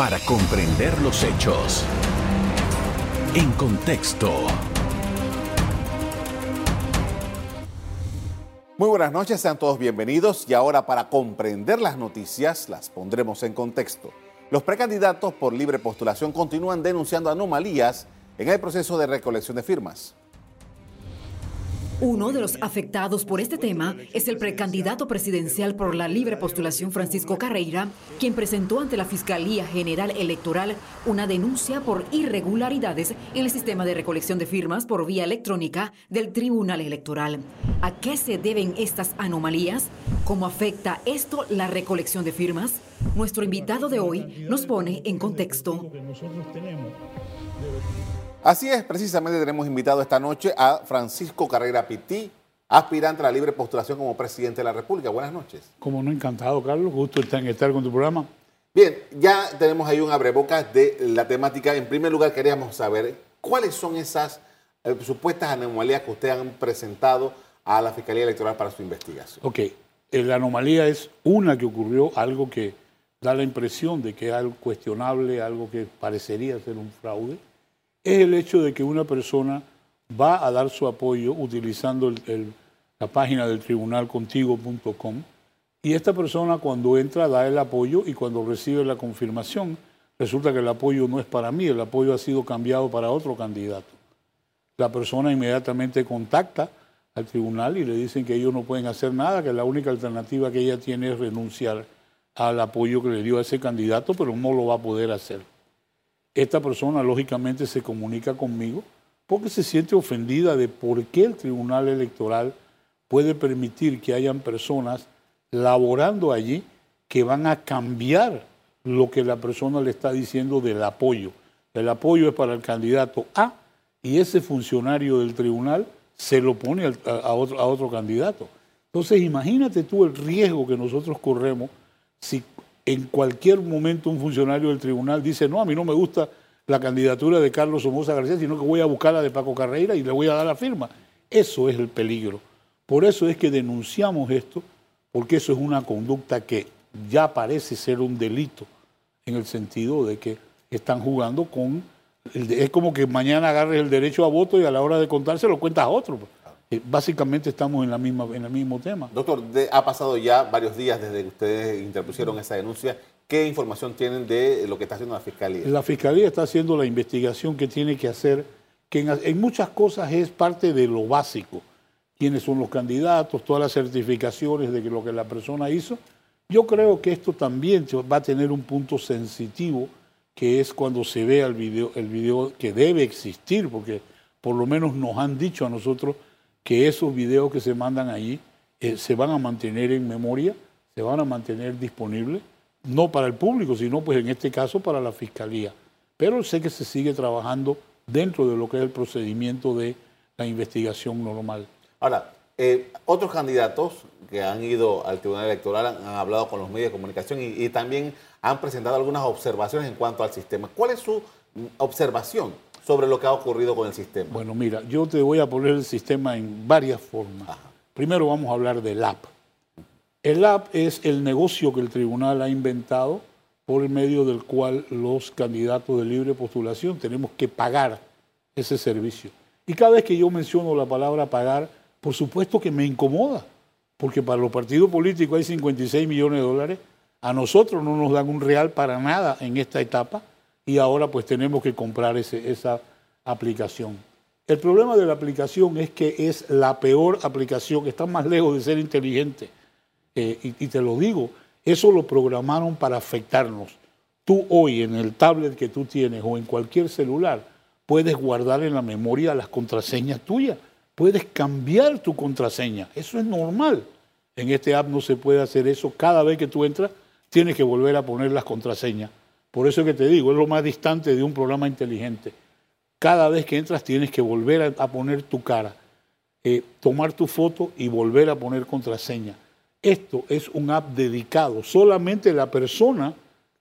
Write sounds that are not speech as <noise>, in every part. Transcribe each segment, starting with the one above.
para comprender los hechos. En contexto. Muy buenas noches, sean todos bienvenidos y ahora para comprender las noticias las pondremos en contexto. Los precandidatos por libre postulación continúan denunciando anomalías en el proceso de recolección de firmas. Uno de los afectados por este tema es el precandidato presidencial por la libre postulación Francisco Carreira, quien presentó ante la Fiscalía General Electoral una denuncia por irregularidades en el sistema de recolección de firmas por vía electrónica del Tribunal Electoral. ¿A qué se deben estas anomalías? ¿Cómo afecta esto la recolección de firmas? Nuestro invitado de hoy nos pone en contexto. Así es, precisamente tenemos invitado esta noche a Francisco Carrera Pití, aspirante a la libre postulación como presidente de la República. Buenas noches. Como no, encantado, Carlos. Gusto estar, estar con tu programa. Bien, ya tenemos ahí un abrebocas de la temática. En primer lugar, queríamos saber cuáles son esas eh, supuestas anomalías que ustedes han presentado a la Fiscalía Electoral para su investigación. Ok, eh, la anomalía es una que ocurrió, algo que da la impresión de que es algo cuestionable, algo que parecería ser un fraude es el hecho de que una persona va a dar su apoyo utilizando la página del tribunal contigo.com y esta persona cuando entra da el apoyo y cuando recibe la confirmación resulta que el apoyo no es para mí, el apoyo ha sido cambiado para otro candidato. La persona inmediatamente contacta al tribunal y le dicen que ellos no pueden hacer nada, que la única alternativa que ella tiene es renunciar al apoyo que le dio a ese candidato, pero no lo va a poder hacer esta persona lógicamente se comunica conmigo porque se siente ofendida de por qué el Tribunal Electoral puede permitir que hayan personas laborando allí que van a cambiar lo que la persona le está diciendo del apoyo. El apoyo es para el candidato A y ese funcionario del tribunal se lo pone a, otro, a otro candidato. Entonces imagínate tú el riesgo que nosotros corremos si en cualquier momento un funcionario del tribunal dice, no, a mí no me gusta la candidatura de Carlos Somoza García, sino que voy a buscar la de Paco Carreira y le voy a dar la firma. Eso es el peligro. Por eso es que denunciamos esto, porque eso es una conducta que ya parece ser un delito, en el sentido de que están jugando con... es como que mañana agarres el derecho a voto y a la hora de contarse lo cuentas a otro. Eh, básicamente estamos en, la misma, en el mismo tema. Doctor, ha pasado ya varios días desde que ustedes interpusieron esa denuncia. ¿Qué información tienen de lo que está haciendo la Fiscalía? La Fiscalía está haciendo la investigación que tiene que hacer, que en, muchas cosas es parte de lo básico. Quiénes son los candidatos, todas las certificaciones de que lo que la persona hizo. Yo creo que esto también va a tener un punto sensitivo, que es cuando se vea el video, el video que debe existir, porque por lo menos nos han dicho a nosotros que esos videos que se mandan allí eh, se van a mantener en memoria, se van a mantener disponibles, no para el público, sino pues en este caso para la fiscalía. Pero sé que se sigue trabajando dentro de lo que es el procedimiento de la investigación normal. Ahora, eh, otros candidatos que han ido al Tribunal Electoral han, hablado con los medios de comunicación y, y, también han presentado algunas observaciones en cuanto al sistema. ¿Cuál es su observación sobre lo que ha ocurrido con el sistema? Bueno, mira, yo te voy a poner el sistema en varias formas. Primero vamos a hablar del app. El app es el negocio que el tribunal ha inventado por el medio del cual los candidatos de libre postulación tenemos que pagar ese servicio. Y cada vez que yo menciono la palabra pagar, por supuesto que me incomoda, porque para los partidos políticos hay 56 millones de dólares, a nosotros no nos dan un real para nada en esta etapa, y ahora pues tenemos que comprar esa aplicación. El problema de la aplicación es que es la peor aplicación, está más lejos de ser inteligente. Eh, y, y, te lo digo, eso lo programaron para afectarnos. Tú hoy en el tablet que tú tienes o en cualquier celular puedes guardar en la memoria las contraseñas tuyas, puedes cambiar tu contraseña, eso es normal. En este app no se puede hacer eso, cada vez que tú entras tienes que volver a poner las contraseñas. Por eso es que te digo, es lo más distante de un programa inteligente. Cada vez que entras tienes que volver a, poner tu cara, eh, tomar tu foto y volver a poner contraseña. Esto es un app dedicado. Solamente la persona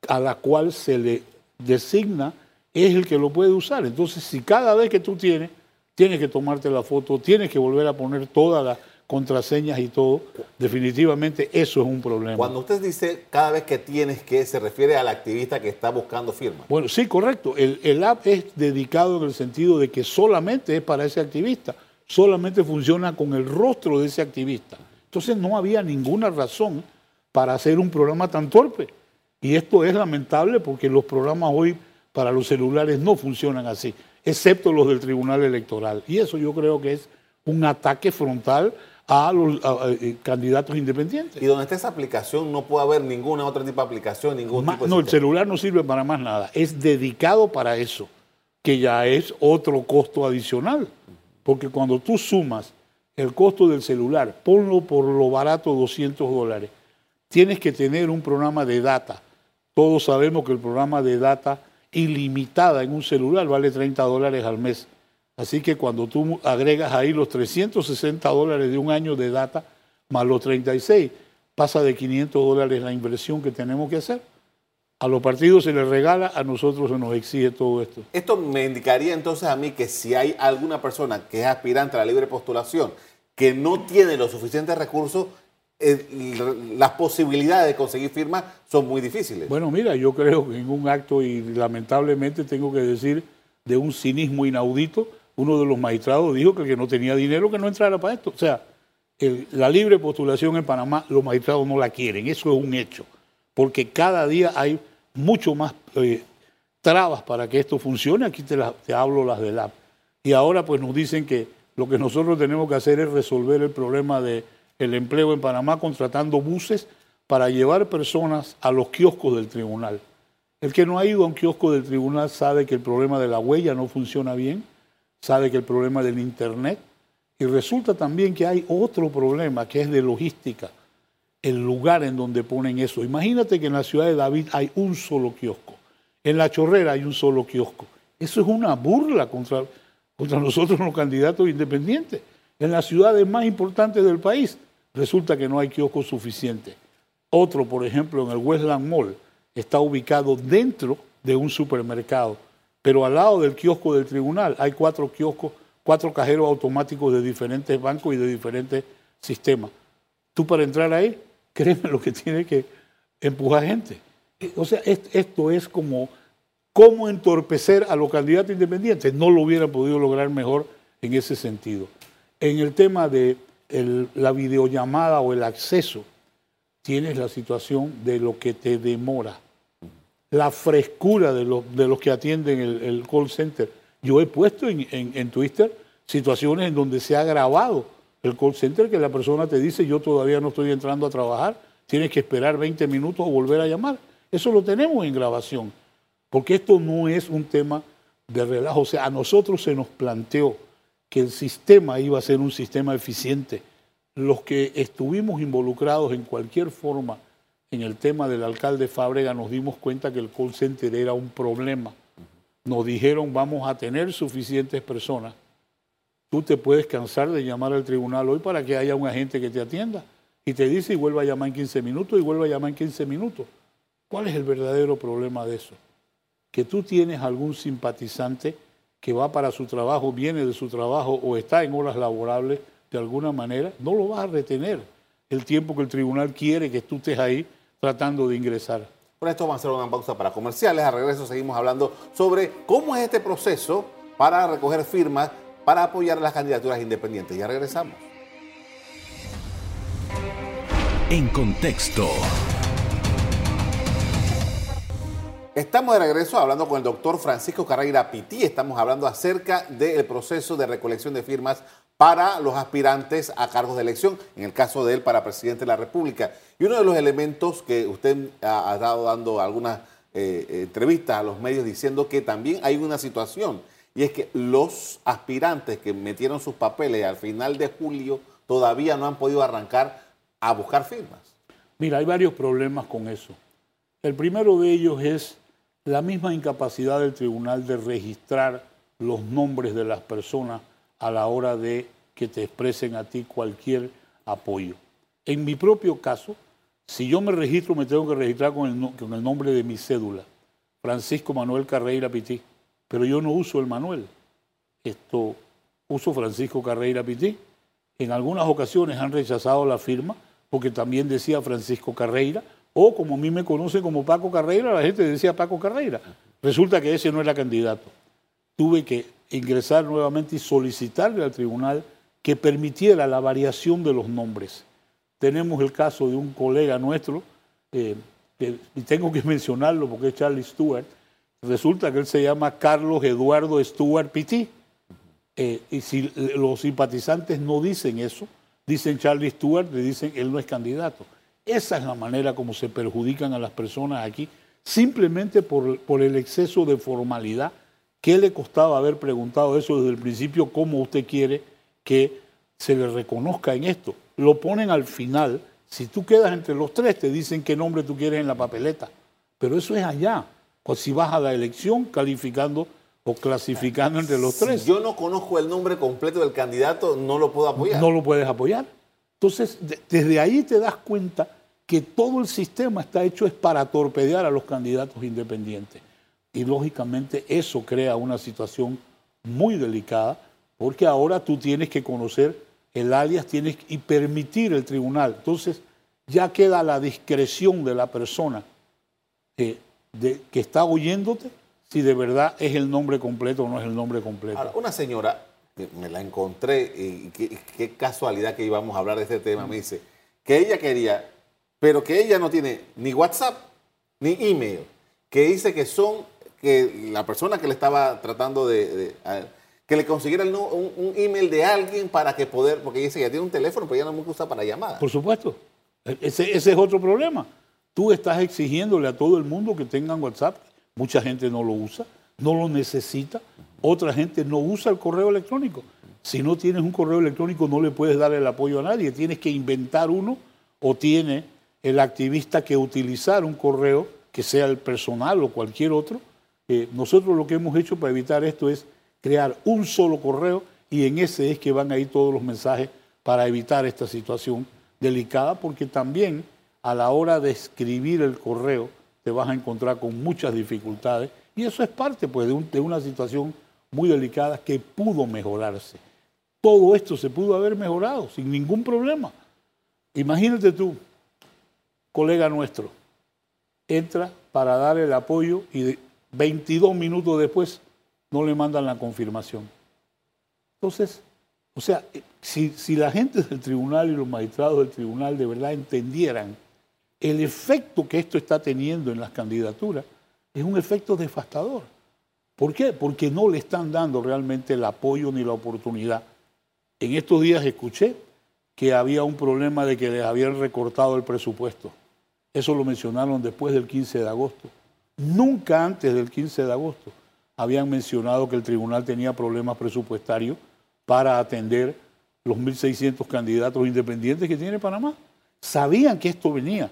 a la cual se le designa es el que lo puede usar. Entonces, si cada vez que tú tienes, tienes que tomarte la foto, tienes que volver a poner toda la contraseñas y todo, definitivamente eso es un problema. Cuando usted dice cada vez que tienes que, se refiere al activista que está buscando firmas. Bueno, sí, correcto. El, el app es dedicado en el sentido de que solamente es para ese activista, solamente funciona con el rostro de ese activista. Entonces no había ninguna razón para hacer un programa tan torpe. Y esto es lamentable porque los programas hoy para los celulares no funcionan así, excepto los del Tribunal Electoral. Y eso yo creo que es un ataque frontal a los eh, candidatos independientes. Y donde está esa aplicación no puede haber ninguna otra tipo de aplicación, ningún tipo de No, el celular no sirve para más nada, es dedicado para eso, que ya es otro costo adicional. Porque cuando tú sumas el costo del celular, ponlo por lo barato 200 dólares, tienes que tener un programa de data. Todos sabemos que el programa de data ilimitada en un celular vale 30 dólares al mes. Así que cuando tú agregas ahí los 360 dólares de un año de data más los 36, pasa de 500 dólares la inversión que tenemos que hacer. A los partidos se les regala, a nosotros se nos exige todo esto. Esto me indicaría entonces a mí que si hay alguna persona que es aspirante a la libre postulación que no tiene los suficientes recursos, eh, las posibilidades de conseguir firmas son muy difíciles. Bueno, mira, yo creo que en un acto, y lamentablemente tengo que decir, de un cinismo inaudito, uno de los magistrados dijo que no tenía dinero que no entrara para esto. O sea, la libre postulación en Panamá, los magistrados no la quieren, eso es un hecho, porque cada día hay mucho más eh, trabas para que esto funcione. Aquí te, hablo las del app. Y ahora pues nos dicen que lo que nosotros tenemos que hacer es resolver el problema del el empleo en Panamá contratando buses para llevar personas a los kioscos del tribunal. El que no ha ido a un kiosco del tribunal sabe que el problema de la huella no funciona bien, sabe que el problema del Internet, y resulta también que hay otro problema que es de logística, el lugar en donde ponen eso. Imagínate que en la ciudad de David hay un solo kiosco, en la chorrera hay un solo kiosco. Eso es una burla contra, contra nosotros los candidatos independientes. En las ciudades más importantes del país resulta que no hay kioscos suficientes. Otro, por ejemplo, en el Westland Mall, está ubicado dentro de un supermercado pero al lado del kiosco del tribunal hay cuatro kioscos, cuatro cajeros automáticos de diferentes bancos y de diferentes sistemas. Tú para entrar ahí, <laughs> créeme lo que tiene que empujar gente. O sea, esto es como cómo entorpecer a los candidatos independientes. No lo hubiera podido lograr mejor en ese sentido. En el tema de la videollamada o el acceso, tienes la situación de lo que te demora la frescura de, de los que atienden el, call center. Yo he puesto en, Twitter situaciones en donde se ha grabado el call center que la persona te dice yo todavía no estoy entrando a trabajar, tienes que esperar 20 minutos o volver a llamar. Eso lo tenemos en grabación, porque esto no es un tema de relajo. O sea, a nosotros se nos planteó que el sistema iba a ser un sistema eficiente. Los que estuvimos involucrados en cualquier forma en el tema del alcalde Fábrega nos dimos cuenta que el call center era un problema. Nos dijeron vamos a tener suficientes personas. Tú te puedes cansar de llamar al tribunal hoy para que haya un agente que te atienda y te dice y vuelva a llamar en 15 minutos y vuelva a llamar en 15 minutos. ¿Cuál es el verdadero problema de eso? Que tú tienes algún simpatizante que va para su trabajo, viene de su trabajo o está en horas laborables de alguna manera, no lo vas a retener el tiempo que el tribunal quiere que tú estés ahí tratando de ingresar. Por esto vamos a hacer una pausa para comerciales. A regreso seguimos hablando sobre cómo es este proceso para recoger firmas para apoyar a las candidaturas independientes. Ya regresamos. En contexto. Estamos de regreso hablando con el doctor Francisco Carreira Pití. Estamos hablando acerca del proceso de recolección de firmas para los aspirantes a cargos de elección, en el caso de él para presidente de la República. Y uno de los elementos que usted ha, dado dando algunas eh, entrevistas a los medios diciendo que también hay una situación, y es que los aspirantes que metieron sus papeles al final de julio todavía no han podido arrancar a buscar firmas. Mira, hay varios problemas con eso. El primero de ellos es la misma incapacidad del tribunal de registrar los nombres de las personas a la hora de que te expresen a ti cualquier apoyo. En mi propio caso, si yo me registro, me tengo que registrar con el, con el nombre de mi cédula, Francisco Manuel Carreira Pití, pero yo no uso el Manuel. Esto uso Francisco Carreira Pití en algunas ocasiones han rechazado la firma porque también decía Francisco Carreira, o como a mí me conoce como Paco Carreira, la gente decía Paco Carreira. Resulta que ese no era candidato. Tuve que ingresar nuevamente y solicitarle al tribunal que permitiera la variación de los nombres. Tenemos el caso de un colega nuestro, eh, y tengo que <laughs> mencionarlo porque es Charlie Stewart, resulta que él se llama Carlos Eduardo Stewart Pitti. Eh, y si los simpatizantes no dicen eso, dicen Charlie Stewart, le dicen él no es candidato. Esa es la manera como se perjudican a las personas aquí, simplemente por, por el exceso de formalidad. ¿Qué le costaba haber preguntado eso desde el principio? ¿Cómo usted quiere que se le reconozca en esto? Lo ponen al final. Si tú quedas entre los tres, te dicen qué nombre tú quieres en la papeleta. Pero eso es allá. Si vas a la elección calificando o clasificando entre los tres. Si yo no conozco el nombre completo del candidato, no lo puedo apoyar. No lo puedes apoyar. Entonces, desde ahí te das cuenta que todo el sistema está hecho es para torpedear a los candidatos independientes. Y lógicamente eso crea una situación muy delicada porque ahora tú tienes que conocer el alias tienes, y permitir el tribunal. Entonces ya queda la discreción de la persona que, de, que está oyéndote si de verdad es el nombre completo o no es el nombre completo. Una señora, me la encontré, y qué, casualidad que íbamos a hablar de este tema, me dice que ella quería, pero que ella no tiene ni WhatsApp ni email, que dice que son, que la persona que le estaba tratando de, que le consiguiera un, email de alguien para que poder, porque dice ya tiene un teléfono, pero ya no me usa para llamadas. Por supuesto, ese, ese es otro problema. Tú estás exigiéndole a todo el mundo que tengan WhatsApp Mucha gente no lo usa, no lo necesita. Otra gente no usa el correo electrónico. Si no tienes un correo electrónico no le puedes dar el apoyo a nadie. Tienes que inventar uno o tiene el activista que utilizar un correo que sea el personal o cualquier otro. Eh, nosotros lo que hemos hecho para evitar esto es crear un solo correo y en ese es que van a ir todos los mensajes para evitar esta situación delicada porque también a la hora de escribir el correo te vas a encontrar con muchas dificultades y eso es parte pues, de, una situación muy delicada que pudo mejorarse. Todo esto se pudo haber mejorado sin ningún problema. Imagínate tú, colega nuestro, entra para dar el apoyo y 22 minutos después no le mandan la confirmación. Entonces, o sea, si, si la gente del tribunal y los magistrados del tribunal de verdad entendieran el efecto que esto está teniendo en las candidaturas es un efecto devastador. ¿Por qué? Porque no le están dando realmente el apoyo ni la oportunidad. En estos días escuché que había un problema de que les habían recortado el presupuesto. Eso lo mencionaron después del 15 de agosto. Nunca antes del 15 de agosto habían mencionado que el tribunal tenía problemas presupuestarios para atender los 1.600 candidatos independientes que tiene Panamá. Sabían que esto venía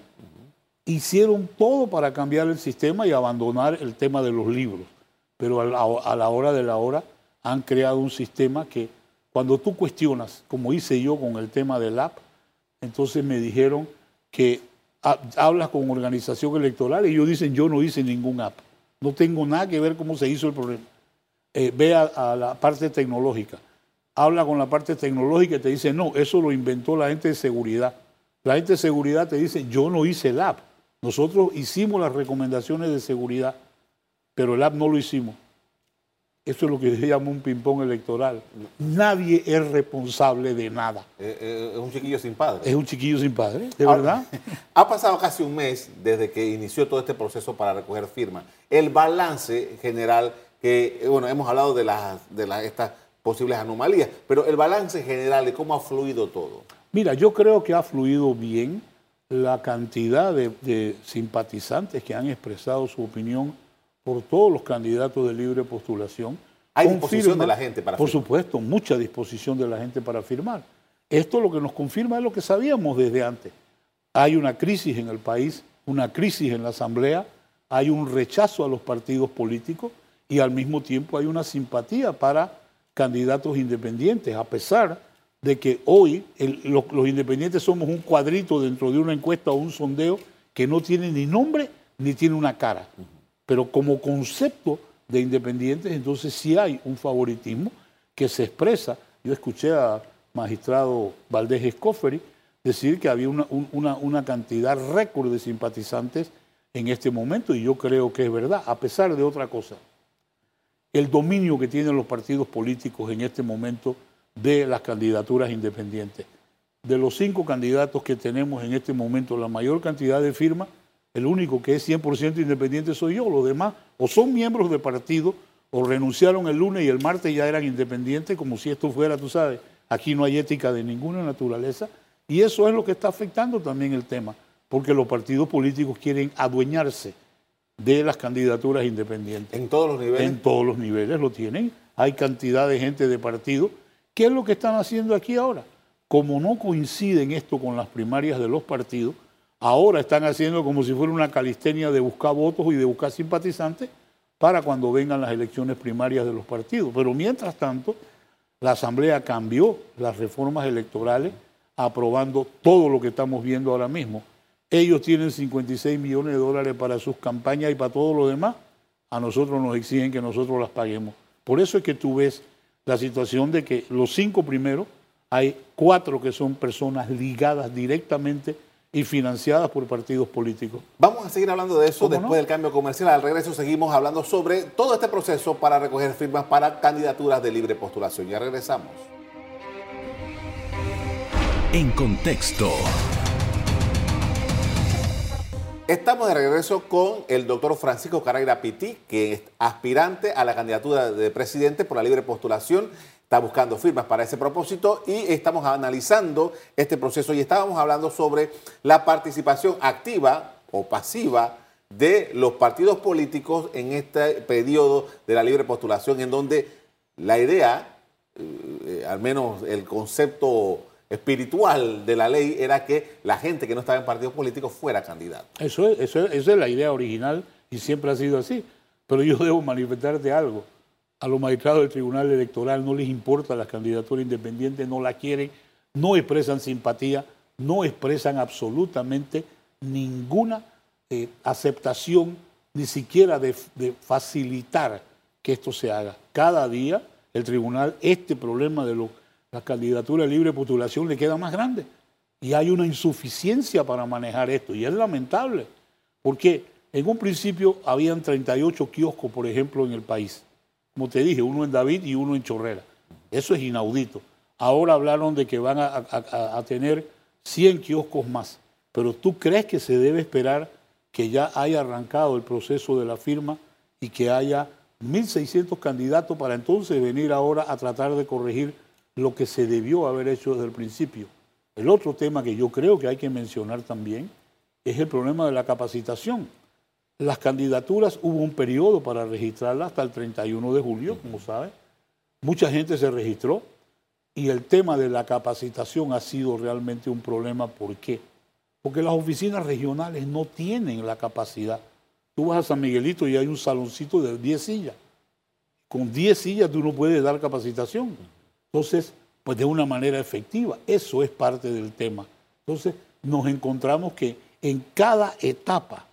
hicieron todo para cambiar el sistema y abandonar el tema de los libros. Pero a la, hora de la hora han creado un sistema que cuando tú cuestionas, como hice yo con el tema del app, entonces me dijeron que hablas con organización electoral y ellos dicen yo no hice ningún app. No tengo nada que ver cómo se hizo el problema. Eh, ve a, la parte tecnológica. Habla con la parte tecnológica y te dice, no, eso lo inventó la gente de seguridad. La gente de seguridad te dice, yo no hice el app. Nosotros hicimos las recomendaciones de seguridad, pero el app no lo hicimos. Eso es lo que se llama un ping-pong electoral. Nadie es responsable de nada. Eh, eh, es un chiquillo sin padre. Es un chiquillo sin padre, de verdad. <laughs> Ha pasado casi un mes desde que inició todo este proceso para recoger firmas. El balance general, que, eh, bueno, hemos hablado de, las, de las, estas posibles anomalías, pero el balance general de cómo ha fluido todo. Mira, yo creo que ha fluido bien la cantidad de, simpatizantes que han expresado su opinión por todos los candidatos de libre postulación. Hay disposición de la gente para Por supuesto, mucha disposición de la gente para firmar. Esto lo que nos confirma es lo que sabíamos desde antes. Hay una crisis en el país, una crisis en la Asamblea, hay un rechazo a los partidos políticos y al mismo tiempo hay una simpatía para candidatos independientes, a pesar de que hoy los, independientes somos un cuadrito dentro de una encuesta o un sondeo que no tiene ni nombre ni tiene una cara. Pero como concepto de independientes, entonces sí hay un favoritismo que se expresa. Yo escuché a magistrado Valdés Escoferi, decir que había una, una, una cantidad récord de simpatizantes en este momento y yo creo que es verdad, a pesar de otra cosa. El dominio que tienen los partidos políticos en este momento de las candidaturas independientes. De los cinco candidatos que tenemos en este momento, la mayor cantidad de firmas, el único que es 100% independiente soy yo. Los demás o son miembros de partido o renunciaron el lunes y el martes ya eran independientes, como si esto fuera, tú sabes, aquí no hay ética de ninguna naturaleza. Y eso es lo que está afectando también el tema, porque los partidos políticos quieren adueñarse de las candidaturas independientes. ¿En todos los niveles? En todos los niveles lo tienen. Hay cantidad de gente de partido. ¿Qué es lo que están haciendo aquí ahora? Como no coinciden esto con las primarias de los partidos, ahora están haciendo como si fuera una calistenia de buscar votos y de buscar simpatizantes para cuando vengan las elecciones primarias de los partidos. Pero mientras tanto, la Asamblea cambió las reformas electorales aprobando todo lo que estamos viendo ahora mismo. Ellos tienen 56 millones de dólares para sus campañas y para todo lo demás. A nosotros nos exigen que nosotros las paguemos. Por eso es que tú ves la situación de que los cinco primeros, hay cuatro que son personas ligadas directamente y financiadas por partidos políticos. Vamos a seguir hablando de eso después del cambio comercial. Al regreso seguimos hablando sobre todo este proceso para recoger firmas para candidaturas de libre postulación. Ya regresamos. En contexto. Estamos de regreso con el doctor Francisco Carrera Pití, que es aspirante a la candidatura de presidente por la libre postulación. Está buscando firmas para ese propósito y estamos analizando este proceso y estábamos hablando sobre la participación activa o pasiva de los partidos políticos en este periodo de la libre postulación, en donde la idea, eh, al menos el concepto espiritual de la ley era que la gente que no estaba en partidos políticos fuera candidato. Eso es, eso esa es la idea original y siempre ha sido así. Pero yo debo manifestarte algo. A los magistrados del Tribunal Electoral no les importa la candidatura independiente, no la quieren, no expresan simpatía, no expresan absolutamente ninguna eh, aceptación, ni siquiera de, facilitar que esto se haga. Cada día el tribunal, este problema de los la candidatura de libre postulación le queda más grande. Y hay una insuficiencia para manejar esto. Y es lamentable, porque en un principio habían 38 kioscos, por ejemplo, en el país. Como te dije, uno en David y uno en Chorrera. Eso es inaudito. Ahora hablaron de que van a, tener 100 kioscos más. Pero tú crees que se debe esperar que ya haya arrancado el proceso de la firma y que haya 1.600 candidatos para entonces venir ahora a tratar de corregir lo que se debió haber hecho desde el principio. El otro tema que yo creo que hay que mencionar también es el problema de la capacitación. Las candidaturas hubo un periodo para registrarlas hasta el 31 de julio, como sabe. Mucha gente se registró y el tema de la capacitación ha sido realmente un problema. ¿Por qué? Porque las oficinas regionales no tienen la capacidad. Tú vas a San Miguelito y hay un saloncito de 10 sillas. Con 10 sillas tú no puedes dar capacitación. Entonces, pues de una manera efectiva, eso es parte del tema. Entonces, nos encontramos que en cada etapa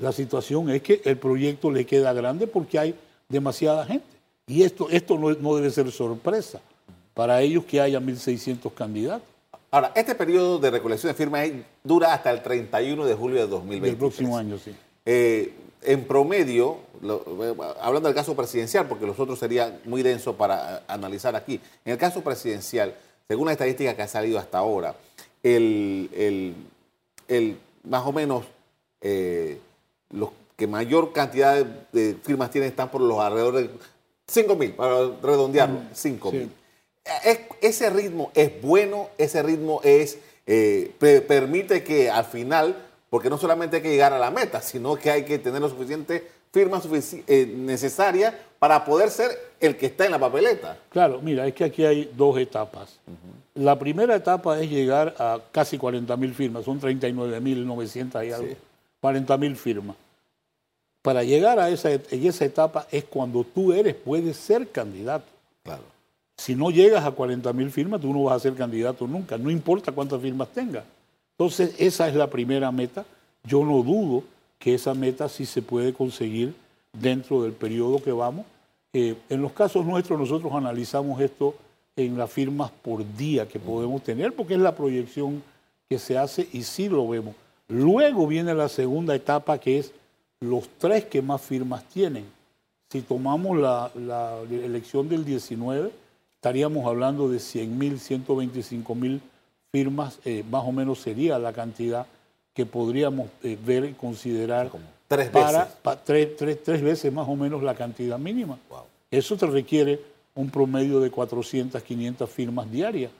la situación es que el proyecto le queda grande porque hay demasiada gente. Y esto, esto no, debe ser sorpresa para ellos que haya 1.600 candidatos. Ahora, este periodo de recolección de firmas dura hasta el 31 de julio de 2020. El próximo año, sí. Eh, en promedio, hablando del caso presidencial, porque los otros sería muy denso para analizar aquí, en el caso presidencial, según la estadística que ha salido hasta ahora, el, más o menos eh, los que mayor cantidad de, firmas tienen están por los alrededores de 5 mil, para redondearlo, mm, 5 mil. Ese ritmo es bueno, ese ritmo es eh, permite que al final, porque no solamente hay que llegar a la meta, sino que hay que tener lo suficiente firma sufici eh, necesaria para poder ser el que está en la papeleta. Claro, mira, es que aquí hay dos etapas. La primera etapa es llegar a casi 40 mil firmas, son 39.900 y algo. 40.000 firmas. Para llegar a esa, en esa etapa es cuando tú eres, puedes ser candidato. Claro. Si no llegas a 40.000 firmas, tú no vas a ser candidato nunca, no importa cuántas firmas tengas. Entonces, esa es la primera meta. Yo no dudo que esa meta sí se puede conseguir dentro del periodo que vamos. Eh, en los casos nuestros, nosotros analizamos esto en las firmas por día que podemos tener, porque es la proyección que se hace y sí lo vemos. Luego viene la segunda etapa que es los tres que más firmas tienen. Si tomamos la, la elección del 19, estaríamos hablando de 100.000, 125.000 firmas, eh, más o menos sería la cantidad que podríamos eh, ver y considerar tres para, veces. pa- tres, tres- tres veces más o menos la cantidad mínima. Eso te requiere un promedio de 400, 500 firmas diarias,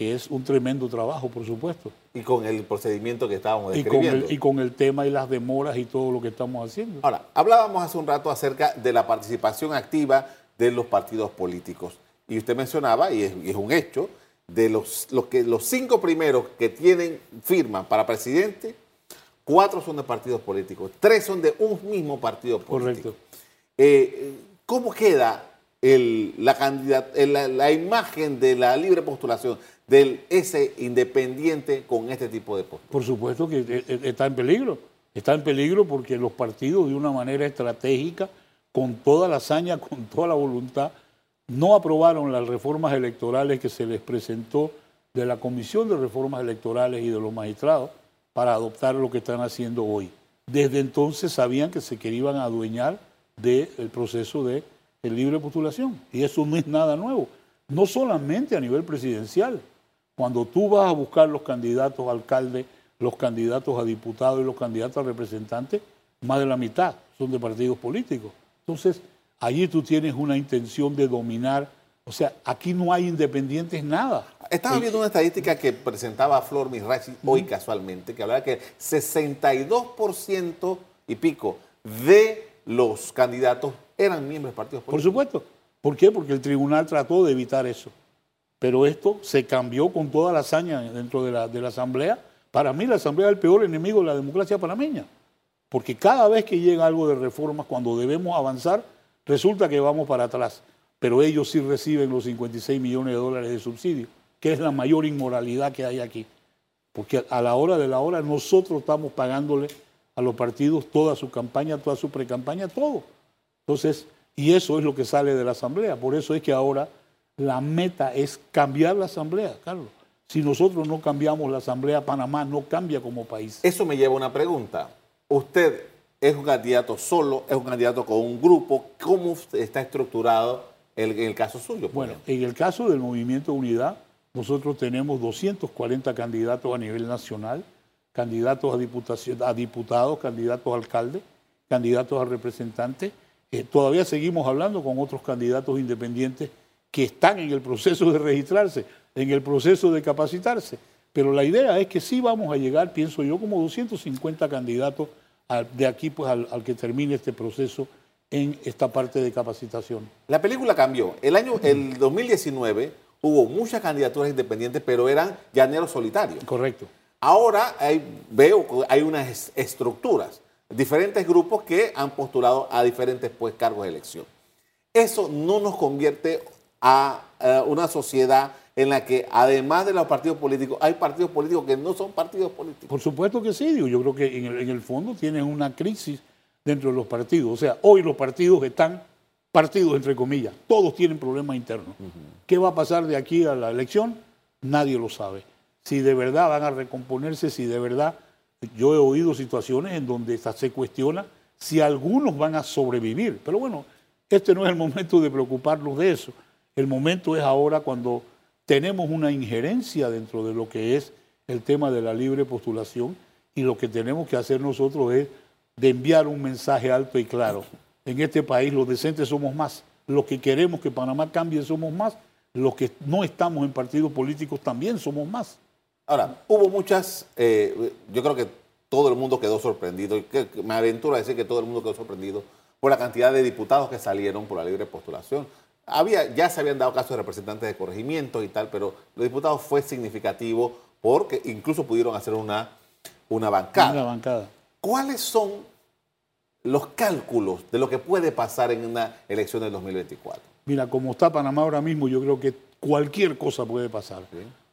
es un tremendo trabajo, por supuesto. Y con el procedimiento que estábamos Y con, describiendo. el, y con el tema y las demoras y todo lo que estamos haciendo. Ahora, hablábamos hace un rato acerca de la participación activa de los partidos políticos. Y usted mencionaba, y es, y es un hecho, de los, los, que, los cinco primeros que tienen firma para presidente, cuatro son de partidos políticos, tres son de un mismo partido político. Correcto. Eh, ¿Cómo queda el- la, candidat- la, la imagen de la libre postulación del ese independiente con este tipo de posturas? Por supuesto que eh, eh, está en peligro. Está en peligro porque los partidos de una manera estratégica, con toda la hazaña, <laughs> con toda la voluntad, no aprobaron las reformas electorales que se les presentó de la Comisión de Reformas Electorales y de los magistrados para adoptar lo que están haciendo hoy. Desde entonces sabían que se querían adueñar del proceso de de libre postulación. Y eso no es nada nuevo. No solamente a nivel presidencial. Cuando tú vas a buscar los candidatos a alcalde, los candidatos a diputados y los candidatos a representantes, más de la mitad son de partidos políticos. Entonces, allí tú tienes una intención de dominar. O sea, aquí no hay independientes nada. Estaba Y- viendo una estadística que presentaba Flor Mirachi hoy casualmente, que hablaba que 62% y pico de los candidatos eran miembros de partidos Por políticos. supuesto. ¿Por qué? Porque el tribunal trató de evitar eso. Pero esto se cambió con toda la hazaña dentro de la, de la Asamblea. Para mí la Asamblea es el peor enemigo de la democracia panameña. Porque cada vez que llega algo de reformas, cuando debemos avanzar, resulta que vamos para atrás. Pero ellos sí reciben los 56 millones de dólares de subsidio, que es la mayor inmoralidad que hay aquí. Porque a la hora de la hora nosotros estamos pagándole a los partidos toda su campaña, toda su precampaña, todo. Entonces, y eso es lo que sale de la Asamblea. Por eso es que ahora la meta es cambiar la Asamblea, Carlos. Si nosotros no cambiamos la Asamblea, Panamá no cambia como país. Eso me lleva a una pregunta. Usted es un candidato solo, es un candidato con un grupo. ¿Cómo está estructurado el- el caso suyo? Bueno, ejemplo? en el caso del Movimiento Unidad, nosotros tenemos 240 candidatos a nivel nacional, candidatos a, diputación, a diputados, candidatos a alcaldes, candidatos a representantes. Eh, todavía seguimos hablando con otros candidatos independientes que están en el proceso de registrarse, en el proceso de capacitarse. Pero la idea es que sí vamos a llegar, pienso yo, como 250 candidatos de aquí pues, al- al que termine este proceso en esta parte de capacitación. La película cambió. El año, el 2019 hubo muchas candidaturas independientes, pero eran llaneros solitarios. Correcto. Ahora hay- veo que hay unas es- estructuras, diferentes grupos que han postulado a diferentes pues, cargos de elección. Eso no nos convierte a eh, una sociedad en la que, además de los partidos políticos, hay partidos políticos que no son partidos políticos. Por supuesto que sí, yo creo que en el, en el fondo tienen una crisis dentro de los partidos. O sea, hoy los partidos están partidos entre comillas, todos tienen problemas internos. ¿Qué va a pasar de aquí a la elección? Nadie lo sabe. Si de verdad van a recomponerse, si de verdad, yo he oído situaciones en donde se cuestiona si algunos van a sobrevivir. Pero bueno, este no es el momento de preocuparnos de eso. El momento es ahora cuando tenemos una injerencia dentro de lo que es el tema de la libre postulación y lo que tenemos que hacer nosotros es de enviar un mensaje alto y claro. En este país los decentes somos más, los que queremos que Panamá cambie somos más, los que no estamos en partidos políticos también somos más. Ahora, hubo muchas, eh, yo creo que todo el mundo quedó sorprendido, y que- me aventuro a decir que todo el mundo quedó sorprendido por la cantidad de diputados que salieron por la libre postulación. Había, ya se habían dado casos de representantes de corregimientos y tal, pero los diputados fue significativo porque incluso pudieron hacer una, una bancada. Una bancada. ¿Cuáles son los cálculos de lo que puede pasar en una elección del 2024? Mira, como está Panamá ahora mismo, yo creo que cualquier cosa puede pasar.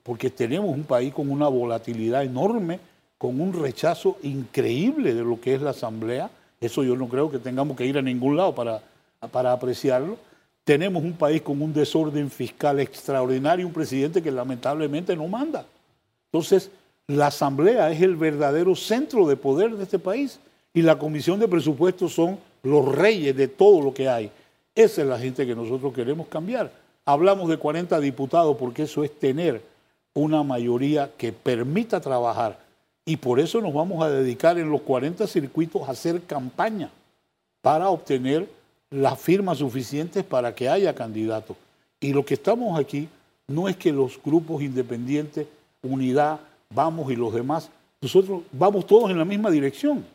Porque tenemos un país con una volatilidad enorme, con un rechazo increíble de lo que es la Asamblea. Eso yo no creo que tengamos que ir a ningún lado para, para apreciarlo. Tenemos un país con un desorden fiscal extraordinario, un presidente que lamentablemente no manda. Entonces, la Asamblea es el verdadero centro de poder de este país y la Comisión de Presupuestos son los reyes de todo lo que hay. Esa es la gente que nosotros queremos cambiar. Hablamos de 40 diputados porque eso es tener una mayoría que permita trabajar. Y por eso nos vamos a dedicar en los 40 circuitos a hacer campaña para obtener las firmas suficientes para que haya candidatos. Y lo que estamos aquí no es que los grupos independientes, unidad, vamos y los demás, nosotros vamos todos en la misma dirección.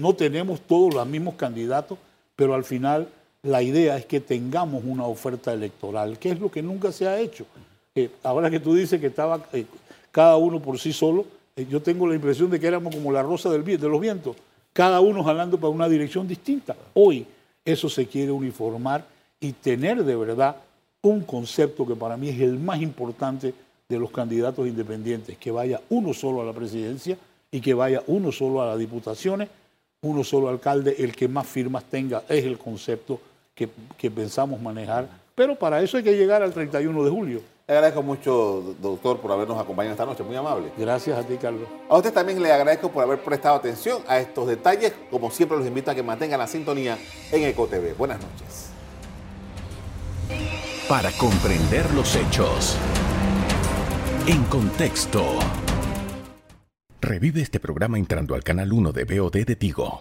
No tenemos todos los mismos candidatos, pero al final la idea es que tengamos una oferta electoral, que es lo que nunca se ha hecho. Eh, ahora que tú dices que estaba eh, cada uno por sí solo, eh, yo tengo la impresión de que éramos como la rosa del, de los vientos, cada uno jalando para una dirección distinta. Hoy eso se quiere uniformar y tener de verdad un concepto que para mí es el más importante de los candidatos independientes, que vaya uno solo a la presidencia y que vaya uno solo a las diputaciones, uno solo alcalde, el que más firmas tenga, es el concepto que, pensamos manejar. Pero para eso hay que llegar al 31 de julio. Le agradezco mucho, doctor, por habernos acompañado esta noche. Muy amable. Gracias a ti, Carlos. A usted también le agradezco por haber prestado atención a estos detalles. Como siempre, los invito a que mantengan la sintonía en EcoTV. Buenas noches. Para comprender los hechos. En contexto. Revive este programa entrando al canal 1 de BOD de Tigo.